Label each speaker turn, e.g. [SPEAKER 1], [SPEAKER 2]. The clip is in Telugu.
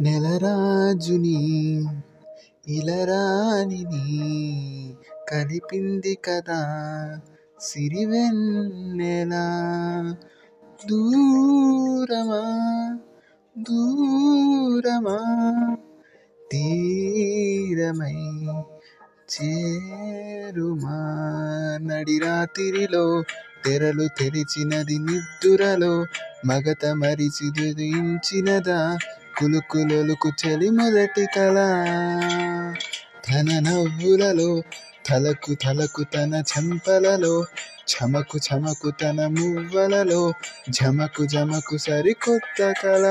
[SPEAKER 1] నెలరాజుని ఇలరాణిని కలిపింది కదా సిరివెన్నెల. దూరమా దూరమా తీరమై చేరుమా. నడిరాత్రిలో తెరలు తెరిచినది నిద్దురలో మగత మరిచి దించినదా కులుకులొలుకు చలి మొదటి కళ తన నవ్వులలో తలకు తలకు తన చెంపలలో చమకు చమకు తన మువ్వలలో జమకు జమకు సరికొత్త కళ.